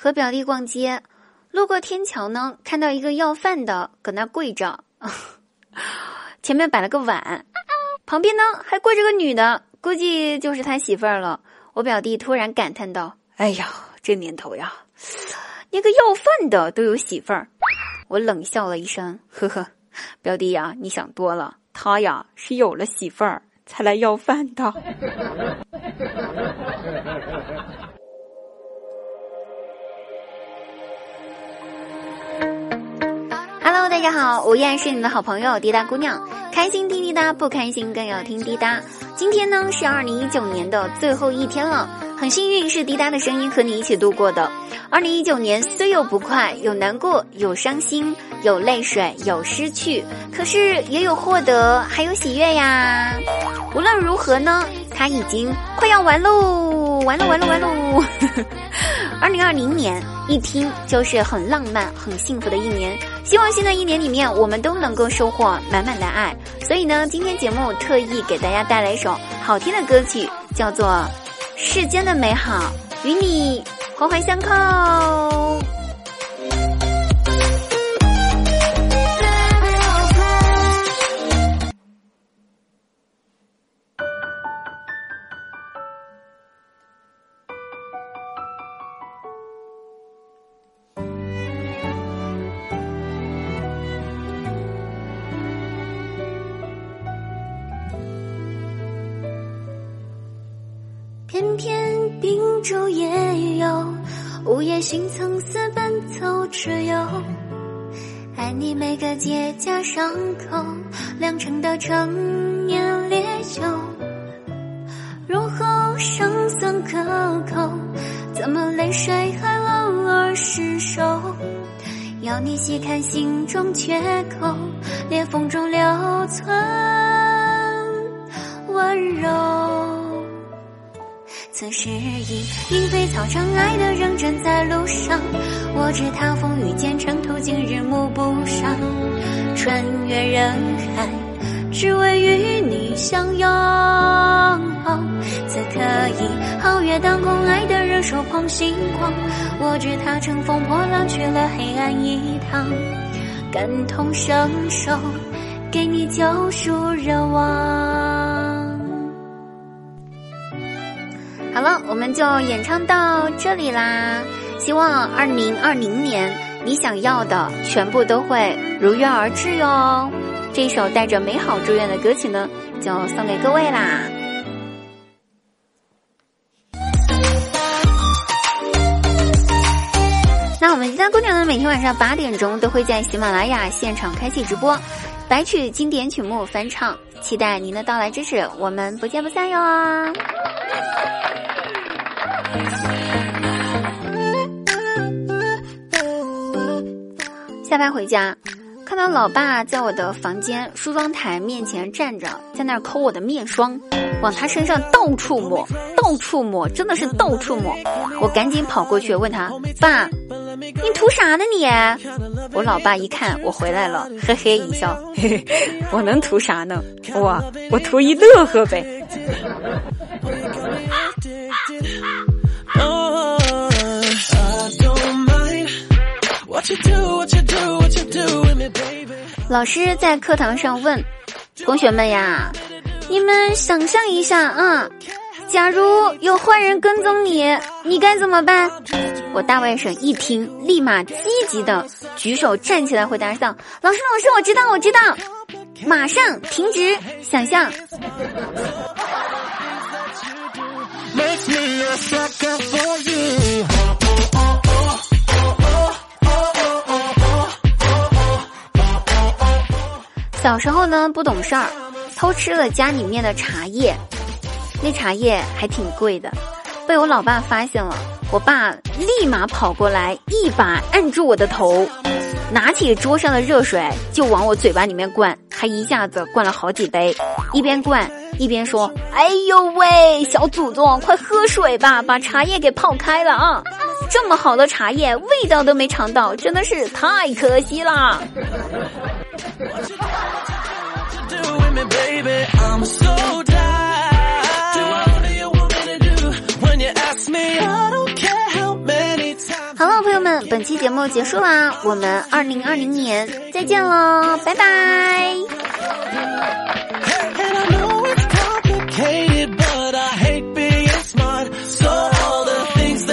和表弟逛街，路过天桥呢，看到一个要饭的搁那跪着，前面摆了个碗，旁边呢还跪着个女的，估计就是他媳妇儿了。我表弟突然感叹道：“哎呀，这年头呀，连个要饭的都有媳妇儿。”我冷笑了一声，呵呵，表弟呀，你想多了，他呀是有了媳妇儿才来要饭的。大家好，我依然是你的好朋友滴答姑娘，开心听滴答，不开心更要听滴答。今天呢是二零一九年的最后一天了，很幸运是滴答的声音和你一起度过的。二零一九年虽有不快，有难过，有伤心，有泪水，有失去，可是也有获得，还有喜悦呀。无论如何呢，它已经快要完喽，完了完了完喽。二零二零年一听就是很浪漫、很幸福的一年，希望新的一年里面我们都能够收获满满的爱。所以呢，今天节目特意给大家带来一首好听的歌曲，叫做《世间的美好与你》。环环相扣。偏偏秉烛夜游。午夜寻层丝，奔走之友，爱你每个结痂伤口，酿成的陈年烈酒，入喉生酸可口，怎么泪水还偶尔失守？要你细看心中缺口，裂缝中留存此时已莺飞草长，爱的人正在路上。我知他风雨兼程，途经日暮不赏，穿越人海，只为与你相拥。此刻已皓月当空，爱的人手捧星光。我知他乘风破浪，去了黑暗一趟，感同身受，给你救赎热望。好了，我们就演唱到这里啦！希望二零二零年你想要的全部都会如约而至哟。这首带着美好祝愿的歌曲呢，就送给各位啦。那我们家姑娘呢，每天晚上八点钟都会在喜马拉雅现场开启直播，白曲经典曲目翻唱，期待您的到来支持，我们不见不散哟！下班回家，看到老爸在我的房间梳妆台面前站着，在那儿抠我的面霜，往他身上到处抹，到处抹，真的是到处抹。我赶紧跑过去问他：“爸，你涂啥呢你？”我老爸一看我回来了，嘿嘿一笑：“嘿嘿，我能涂啥呢？我我图一乐呵呗。”老师在课堂上问同学们呀：“你们想象一下啊，假如有坏人跟踪你，你该怎么办？”我大外甥一听，立马积极的举手站起来回答道：“老师，老师，我知道，我知道，马上停止想象。”小时候呢不懂事儿，偷吃了家里面的茶叶，那茶叶还挺贵的，被我老爸发现了，我爸立马跑过来，一把按住我的头，拿起桌上的热水就往我嘴巴里面灌，还一下子灌了好几杯，一边灌一边说：“哎呦喂，小祖宗，快喝水吧，把茶叶给泡开了啊！这么好的茶叶，味道都没尝到，真的是太可惜啦。”好了朋友们本期节目结束啦我们二零二零年再见喽拜拜。